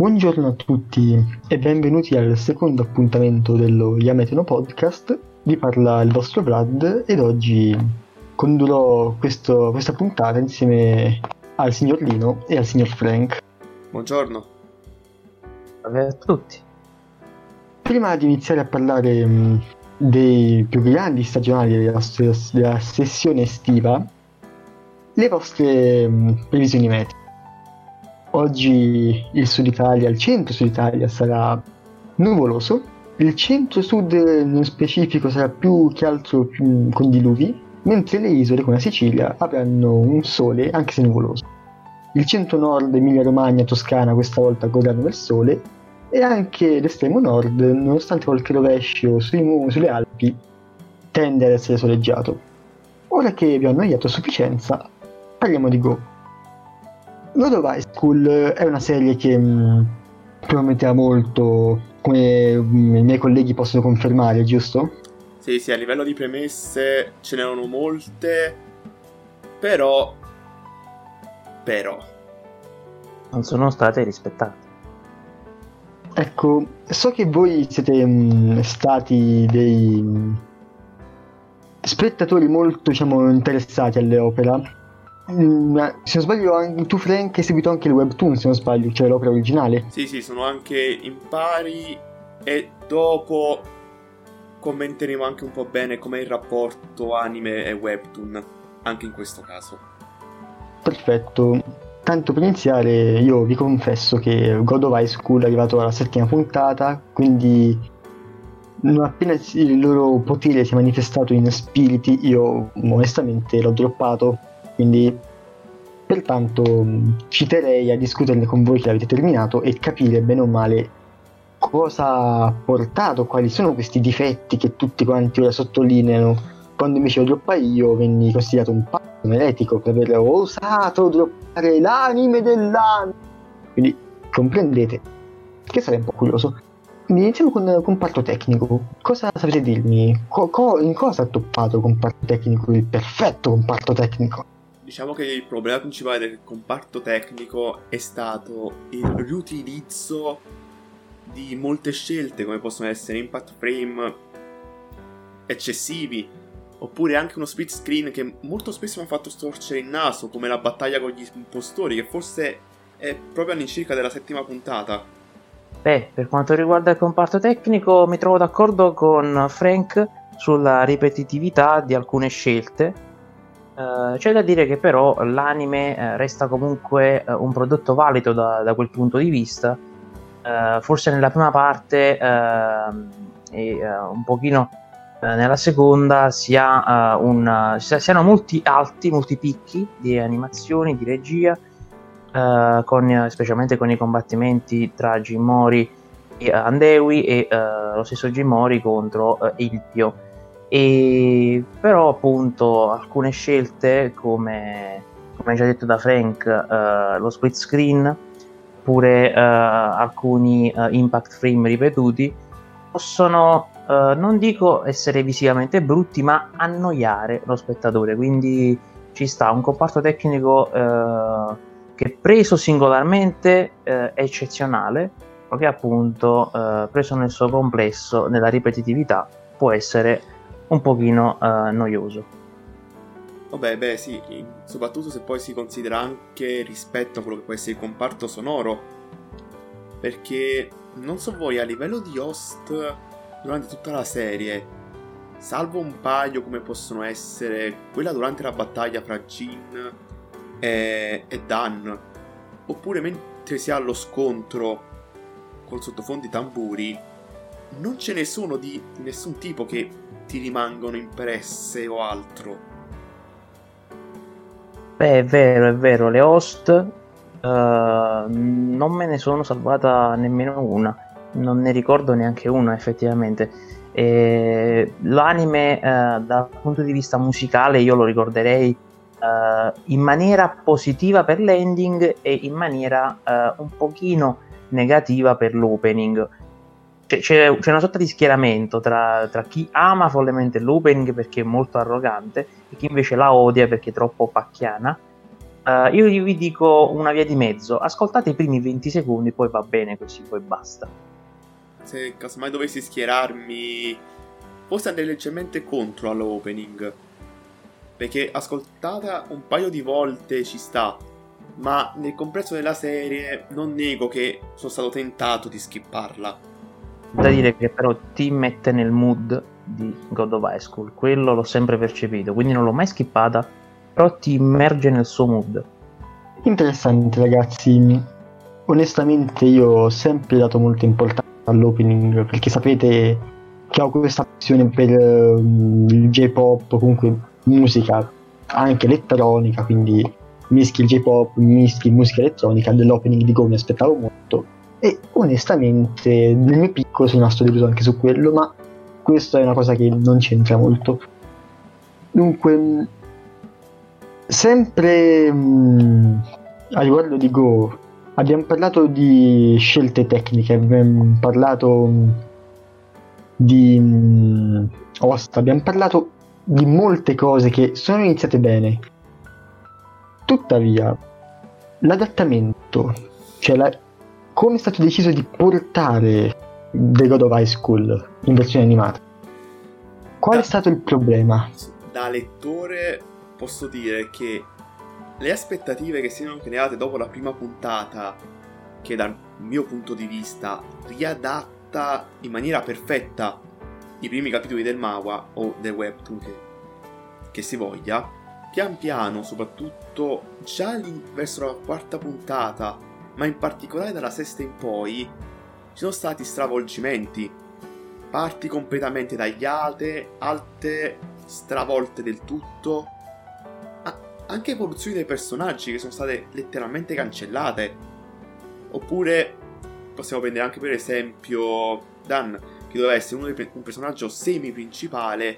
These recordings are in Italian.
Buongiorno a tutti e benvenuti al secondo appuntamento dello Yameteno Podcast. Vi parla il vostro Vlad ed oggi condurrò questo, questa puntata insieme al signor Lino e al signor Frank. Buongiorno. Salve a tutti. Prima di iniziare a parlare mh, dei più grandi stagionali della, della sessione estiva, le vostre mh, previsioni meteo. Oggi il sud Italia, il centro-sud Italia sarà nuvoloso, il centro-sud nello specifico sarà più che altro più con diluvi, mentre le isole come la Sicilia avranno un sole anche se nuvoloso. Il centro-nord, Emilia-Romagna, Toscana questa volta godranno del sole e anche l'estremo nord, nonostante qualche rovescio sui, sulle Alpi, tende ad essere soleggiato. Ora che vi ho annoiato a sufficienza, parliamo di Go. Lord of High School è una serie che mh, prometteva molto, come mh, i miei colleghi possono confermare, giusto? Sì, sì, a livello di premesse ce n'erano molte, però... però... Non sono state rispettate. Ecco, so che voi siete mh, stati dei spettatori molto, diciamo, interessati alle opere Mm, se non sbaglio, anche tu, Frank, hai seguito anche il webtoon. Se non sbaglio, cioè l'opera originale. Sì, sì, sono anche in pari. E dopo commenteremo anche un po' bene com'è il rapporto anime e webtoon, anche in questo caso. Perfetto. Tanto per iniziare, io vi confesso che God of High School è arrivato alla settima puntata, quindi non appena il loro potere si è manifestato in spiriti, io onestamente l'ho droppato quindi pertanto ci terrei a discuterne con voi che avete terminato e capire bene o male cosa ha portato, quali sono questi difetti che tutti quanti ora sottolineano. Quando invece lo droppai io venni considerato un pazzo eretico per aver osato droppare l'anime dell'anno. Quindi comprendete che sarei un po' curioso. Quindi iniziamo con il comparto tecnico. Cosa sapete dirmi? Co- co- in cosa ha toppato comparto tecnico, il perfetto comparto tecnico? Diciamo che il problema principale del comparto tecnico è stato il riutilizzo di molte scelte come possono essere impact frame eccessivi oppure anche uno split screen che molto spesso mi ha fatto storcere il naso come la battaglia con gli impostori che forse è proprio all'incirca della settima puntata. Beh, per quanto riguarda il comparto tecnico mi trovo d'accordo con Frank sulla ripetitività di alcune scelte Uh, c'è da dire che però l'anime uh, resta comunque uh, un prodotto valido da, da, quel punto di vista. forse nella prima parte ehm, e un pochino nella seconda si, ha, un, si, hanno molti alti, molti picchi di animazioni, di regia, con, specialmente con i combattimenti tra Jim Mori e Andewi e lo stesso Jim Mori contro Ilpio e però appunto alcune scelte come, come già detto da Frank uh, lo split screen oppure uh, alcuni uh, impact frame ripetuti possono non dico essere visivamente brutti ma annoiare lo spettatore. Quindi ci sta un comparto tecnico che preso singolarmente è eccezionale ma che appunto preso nel suo complesso nella ripetitività può essere un pochino uh, noioso. Vabbè, beh, sì, soprattutto se poi si considera anche rispetto a quello che può essere il comparto sonoro. Perché non so voi, a livello di host durante tutta la serie, salvo un paio come possono essere quella durante la battaglia fra Jin e, e Dan, oppure mentre si ha lo scontro col sottofondo di tamburi, non ce ne sono di nessun tipo che ti rimangono impresse o altro? Beh, è vero, è vero, le host uh, non me ne sono salvata nemmeno una, non ne ricordo neanche una effettivamente. E l'anime uh, dal punto di vista musicale io lo ricorderei uh, in maniera positiva per l'ending e in maniera un pochino negativa per l'opening c'è, c'è, una sorta di schieramento tra, tra, chi ama follemente l'opening perché è molto arrogante e chi invece la odia perché è troppo pacchiana. Uh, io vi dico una via di mezzo, ascoltate i primi 20 secondi, poi va bene così, poi basta. Se casomai dovessi schierarmi, forse andrei leggermente contro all'opening. Perché ascoltata un paio di volte ci sta, ma nel complesso della serie non nego che sono stato tentato di skipparla. Da dire che però ti mette nel mood di God of High School, quello l'ho sempre percepito, quindi non l'ho mai skippata, però ti immerge nel suo mood. Interessante ragazzi, onestamente io ho sempre dato molta importanza all'opening perché sapete che ho questa passione per uh, il J-pop, comunque musica anche elettronica, quindi mischi il J-pop, mischi musica elettronica, dell'opening di Go mi aspettavo molto e onestamente nel mio piccolo sono rimasto deluso anche su quello, ma questa è una cosa che non c'entra molto. Dunque, sempre mh, mm, a riguardo di Go, abbiamo parlato di scelte tecniche, abbiamo parlato mm, di mh, mm, host, abbiamo parlato di molte cose che sono iniziate bene. Tuttavia, l'adattamento, cioè la, come è stato deciso di portare The God of High School in versione animata. Qual da, è stato il problema? Da lettore posso dire che le aspettative che si sono create dopo la prima puntata, che dal mio punto di vista riadatta in maniera perfetta i primi capitoli del Mawa o del webtoon che, che si voglia, pian piano, soprattutto già verso la quarta puntata, ma in particolare dalla sesta in poi, ci sono stati stravolgimenti, parti completamente tagliate, altre stravolte del tutto, anche evoluzioni dei personaggi che sono state letteralmente cancellate. Oppure possiamo prendere anche per esempio Dan, che doveva essere un, un personaggio semi-principale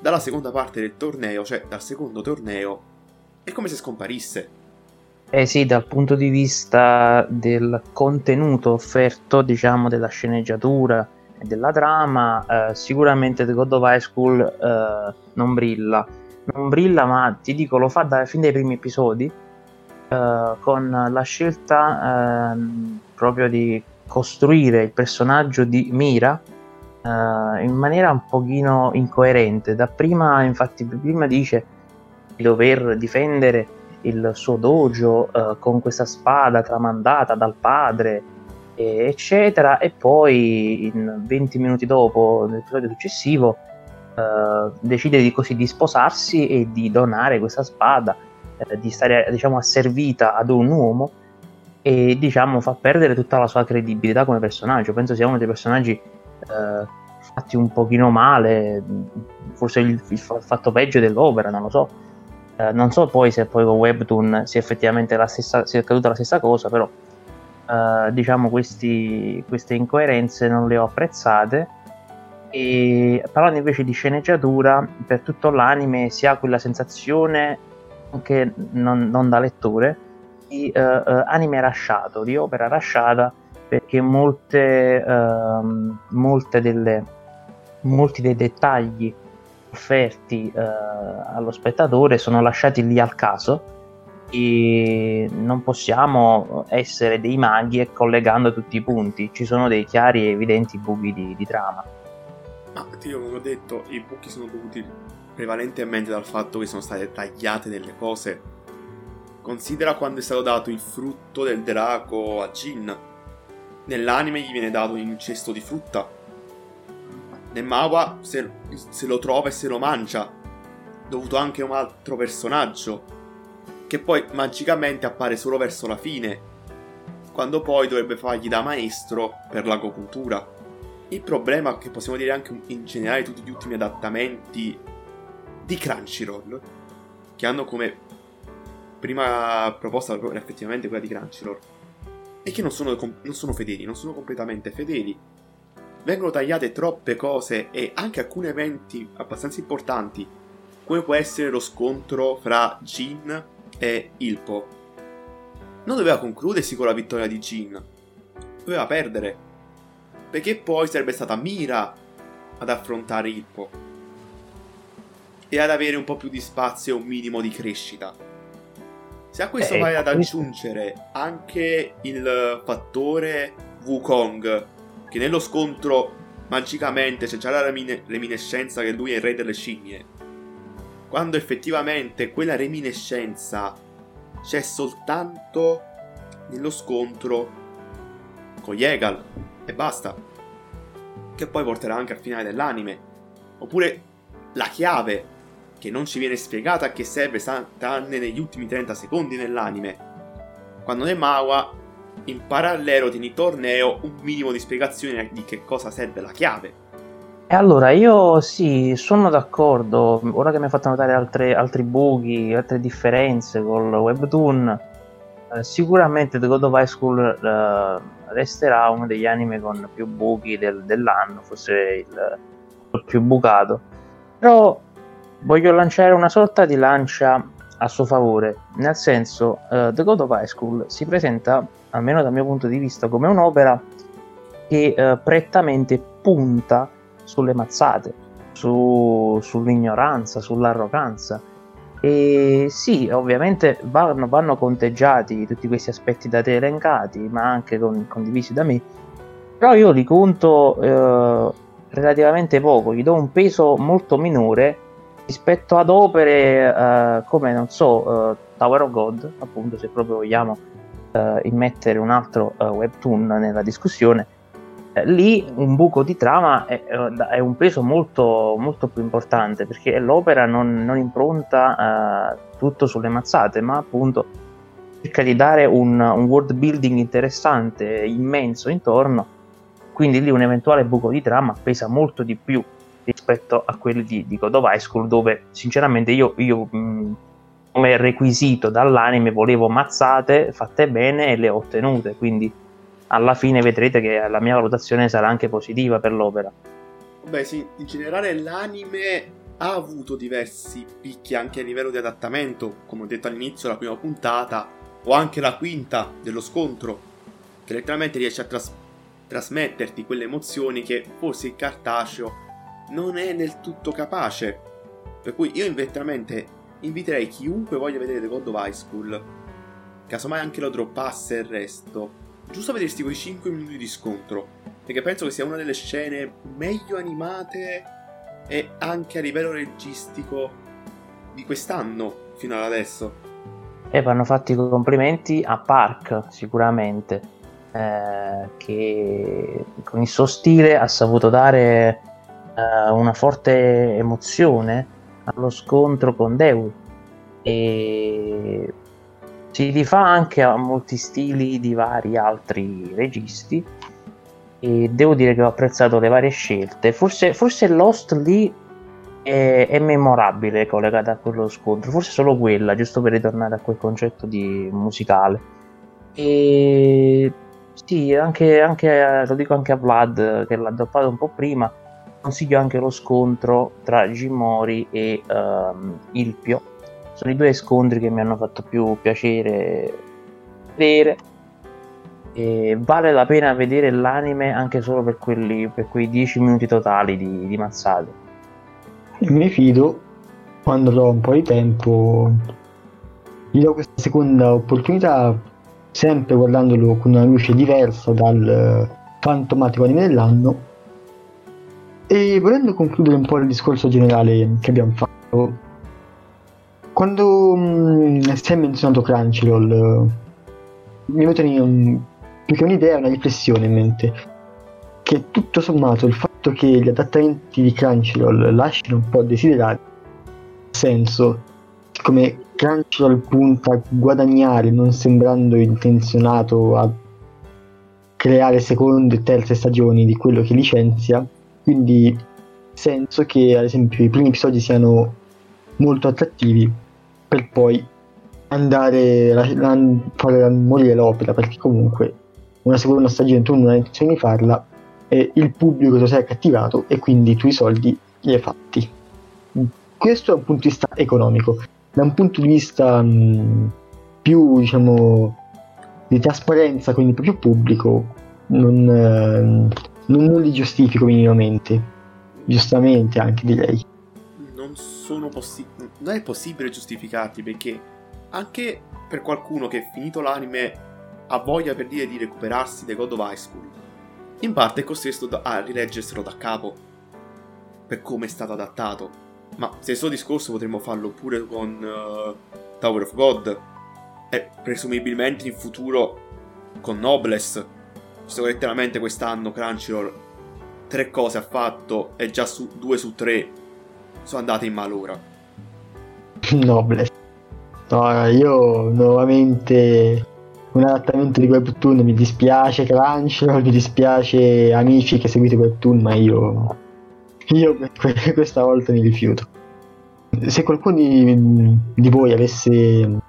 dalla seconda parte del torneo, cioè dal secondo torneo, è come se scomparisse. Eh sì, dal punto di vista del contenuto offerto, diciamo, della sceneggiatura e della trama, eh, sicuramente The God of High School eh, non brilla. Non brilla, ma ti dico, lo fa da, fin dai primi episodi, eh, con la scelta ehm, proprio di costruire il personaggio di Mira eh, in maniera un pochino incoerente. Da prima, infatti, prima dice di dover difendere il suo dojo eh, con questa spada tramandata dal padre, eccetera, e poi in 20 minuti dopo, nell'episodio successivo, eh, decide di, così di sposarsi e di donare questa spada, eh, di stare diciamo asservita ad un uomo e diciamo fa perdere tutta la sua credibilità come personaggio. Penso sia uno dei personaggi eh, fatti un pochino male, forse il, il fatto peggio dell'opera, non lo so eh, non so poi se poi con Webtoon sia effettivamente la stessa, sia accaduta la stessa cosa, però eh, diciamo questi, queste incoerenze non le ho apprezzate. E parlando invece di sceneggiatura, per tutto l'anime si ha quella sensazione, anche non, non da lettore, di uh, uh, anime rasciato, di opera rasciata, perché molte, uh, molte delle, molti dei dettagli offerti eh, allo spettatore sono lasciati lì al caso e non possiamo essere dei maghi collegando tutti i punti, ci sono dei chiari e evidenti buchi di, di trama. Ma io come ho detto, i buchi sono dovuti prevalentemente dal fatto che sono state tagliate delle cose. Considera quando è stato dato il frutto del drago a Jin. Nell'anime gli viene dato un cesto di frutta nel Mawa se, se lo trova e se lo mangia, dovuto anche a un altro personaggio, che poi magicamente appare solo verso la fine, quando poi dovrebbe fargli da maestro per l'agopuntura. Il problema, che possiamo dire anche in generale tutti gli ultimi adattamenti di Crunchyroll, che hanno come prima proposta effettivamente quella di Crunchyroll, è che non sono, non sono fedeli, non sono completamente fedeli vengono tagliate troppe cose e anche alcuni eventi abbastanza importanti, come può essere lo scontro fra Jin e Ilpo. Non doveva concludersi con la vittoria di Jin, doveva perdere, perché poi sarebbe stata Mira ad affrontare Ilpo e ad avere un po' più di spazio e un minimo di crescita. Se a questo eh, vai ad aggiungere anche il fattore Wukong, che nello scontro magicamente c'è già la remine- reminiscenza che lui è il re delle scimmie, quando effettivamente quella reminiscenza c'è soltanto nello scontro con Yegal e basta. Che poi porterà anche al finale dell'anime. Oppure la chiave che non ci viene spiegata a che serve tranne negli ultimi 30 secondi nell'anime. Quando Nemawa in parallelo tieni torneo un minimo di spiegazione di che cosa serve la chiave. E allora io sì, sono d'accordo. Ora che mi hai fatto notare altre, altri buchi, altre differenze col webtoon, eh, sicuramente The God of High School eh, resterà uno degli anime con più buchi del, dell'anno, forse il, il più bucato. Però voglio lanciare una sorta di lancia a suo favore, nel senso uh, The God of High School si presenta, almeno dal mio punto di vista, come un'opera che uh, prettamente punta sulle mazzate, su, sull'ignoranza, sull'arroganza. E sì, ovviamente vanno, vanno, conteggiati tutti questi aspetti da te elencati, ma anche con, condivisi da me, però io li conto eh, relativamente poco, gli do un peso molto minore rispetto ad opere uh, come, non so, uh, Tower of God, appunto, se proprio vogliamo uh, immettere un altro webtoon nella discussione, lì un buco di trama è, è, un peso molto, molto più importante perché l'opera non, non impronta tutto sulle mazzate, ma appunto cerca di dare un, un world building interessante, immenso intorno, quindi lì un eventuale buco di trama pesa molto di più rispetto a quelli di, di God of High School dove sinceramente io, io mh, come requisito dall'anime volevo mazzate fatte bene e le ho ottenute quindi alla fine vedrete che la mia valutazione sarà anche positiva per l'opera beh sì in generale l'anime ha avuto diversi picchi anche a livello di adattamento come ho detto all'inizio la prima puntata o anche la quinta dello scontro che letteralmente riesce a tras- trasmetterti quelle emozioni che forse il cartaceo non è del tutto capace. Per cui io veramente inviterei chiunque voglia vedere The God of High School, casomai anche lo droppasse e il resto, giusto a vedersi quei 5 minuti di scontro, perché penso che sia una delle scene meglio animate e anche a livello registico di quest'anno fino ad adesso. E vanno fatti i complimenti a Park sicuramente, eh, che con il suo stile ha saputo dare uh, una forte emozione allo scontro con Deus e si rifà anche a molti stili di vari altri registi. E devo dire che ho apprezzato le varie scelte. Forse, forse Lost lì è, è, memorabile collegata a quello scontro. Forse solo quella giusto per ritornare a quel concetto di musicale. E sì anche, anche lo dico anche a Vlad che l'ha droppato un po' prima consiglio anche lo scontro tra Jimori e um, Ilpio. Sono i due scontri che mi hanno fatto più piacere vedere. E vale la pena vedere l'anime anche solo per, quelli, per quei 10 minuti totali di, di mazzate. Mi fido, quando avrò un po' di tempo, gli do questa seconda opportunità, sempre guardandolo con una luce diversa dal fantomatico anime dell'anno e volendo concludere un po' il discorso generale che abbiamo fatto, quando mh, mm, si è menzionato Crunchyroll, mi è venuta un, più che un'idea, una riflessione in mente, che tutto sommato il fatto che gli adattamenti di Crunchyroll lasciano un po' a desiderare, senso, come Crunchyroll punta a guadagnare non sembrando intenzionato a creare seconde e terze stagioni di quello che licenzia, quindi senso che ad esempio i primi episodi siano molto attrattivi per poi andare a fare morire l'opera perché comunque una seconda stagione tu non hai intenzione di farla e il pubblico ti sei accattivato e quindi tu i soldi li hai fatti. Questo da un punto di vista economico. Da un punto di vista mh, più diciamo di trasparenza quindi più pubblico non, eh, non, non li giustifico minimamente. Giustamente anche direi. Non sono possibili. Non è possibile giustificarti perché anche per qualcuno che è finito l'anime ha voglia per dire di recuperarsi The God of High School, in parte è costretto a rileggerselo da capo per come è stato adattato. Ma stesso discorso potremmo farlo pure con uh, Tower of God e presumibilmente in futuro con Noblesse. Visto che letteralmente quest'anno Crunchyroll tre cose ha fatto e già su due su tre sono andate in malora. Noblesse. No, io nuovamente un adattamento di webtoon mi dispiace Crunchyroll, mi dispiace amici che seguite webtoon, ma io io questa volta mi rifiuto. Se qualcuno di, di voi avesse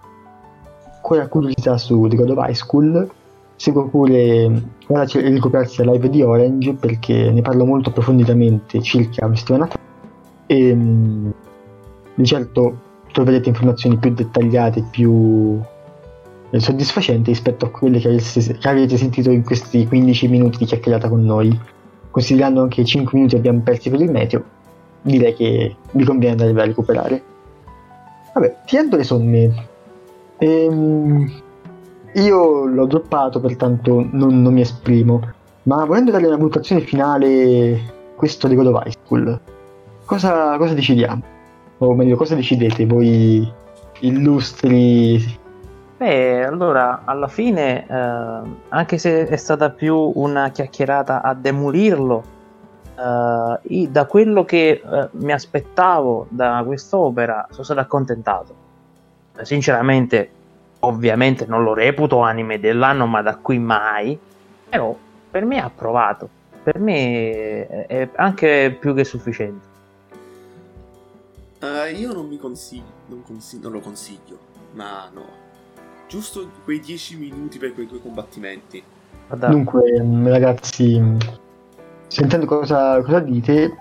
quella curiosità su The God of High School, seguo pure ora c'è ricoprarsi la live di Orange perché ne parlo molto approfonditamente circa una settimana fa e di certo troverete informazioni più dettagliate, più eh, soddisfacenti rispetto a quelle che avete, che avete sentito in questi 15 minuti di chiacchierata con noi considerando anche i 5 minuti che abbiamo persi per il meteo, direi che vi conviene andare a recuperare. Vabbè, tirando le somme, ehm, io l'ho droppato, pertanto non, non, mi esprimo, ma volendo dare una valutazione finale, questo di God of High School, cosa, cosa decidiamo? O meglio, cosa decidete voi illustri Beh, allora, alla fine, eh, anche se è stata più una chiacchierata a demolirlo, eh, da quello che eh, mi aspettavo da quest'opera sono stato accontentato. Sinceramente, ovviamente non lo reputo anime dell'anno, ma da qui mai, però per me ha approvato. Per me è anche più che sufficiente. Uh, io non mi consiglio, non, consiglio, non lo consiglio, ma no, giusto quei 10 minuti per quei due combattimenti. Dunque, ragazzi, sentendo cosa, cosa dite,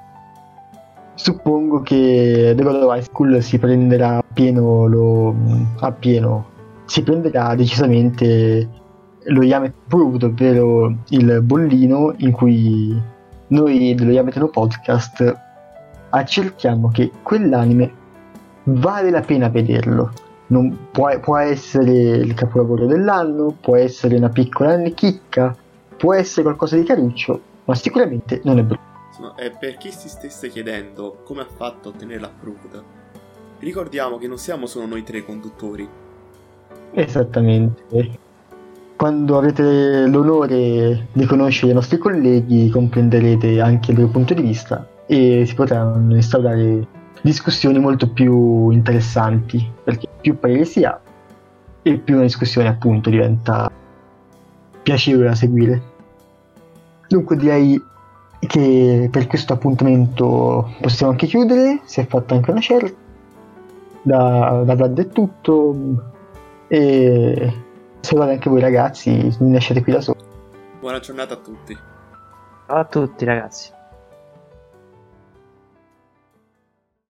suppongo che The God of High School si prenderà a pieno, lo, a pieno si prenderà decisamente lo Yamet Proved, ovvero il bollino in cui noi dello Yametano Podcast accertiamo che quell'anime vale la pena vederlo non, può, può, essere il capolavoro dell'anno, può essere una piccola chicca, può essere qualcosa di caruccio, ma sicuramente non è brutto. E per chi si stesse chiedendo come ha fatto a ottenere l'approved, ricordiamo che non siamo solo noi tre conduttori. Esattamente. Quando avrete l'onore di conoscere i nostri colleghi, comprenderete anche il loro punto di vista e si potranno instaurare discussioni molto più interessanti, perché più pareri si ha e più una discussione appunto diventa piacevole da seguire. Dunque direi che per questo appuntamento possiamo anche chiudere, si è fatta anche una certa, da, da Vlad è tutto e salutate anche voi ragazzi, mi lasciate qui da solo. Buona giornata a tutti. Ciao a tutti ragazzi.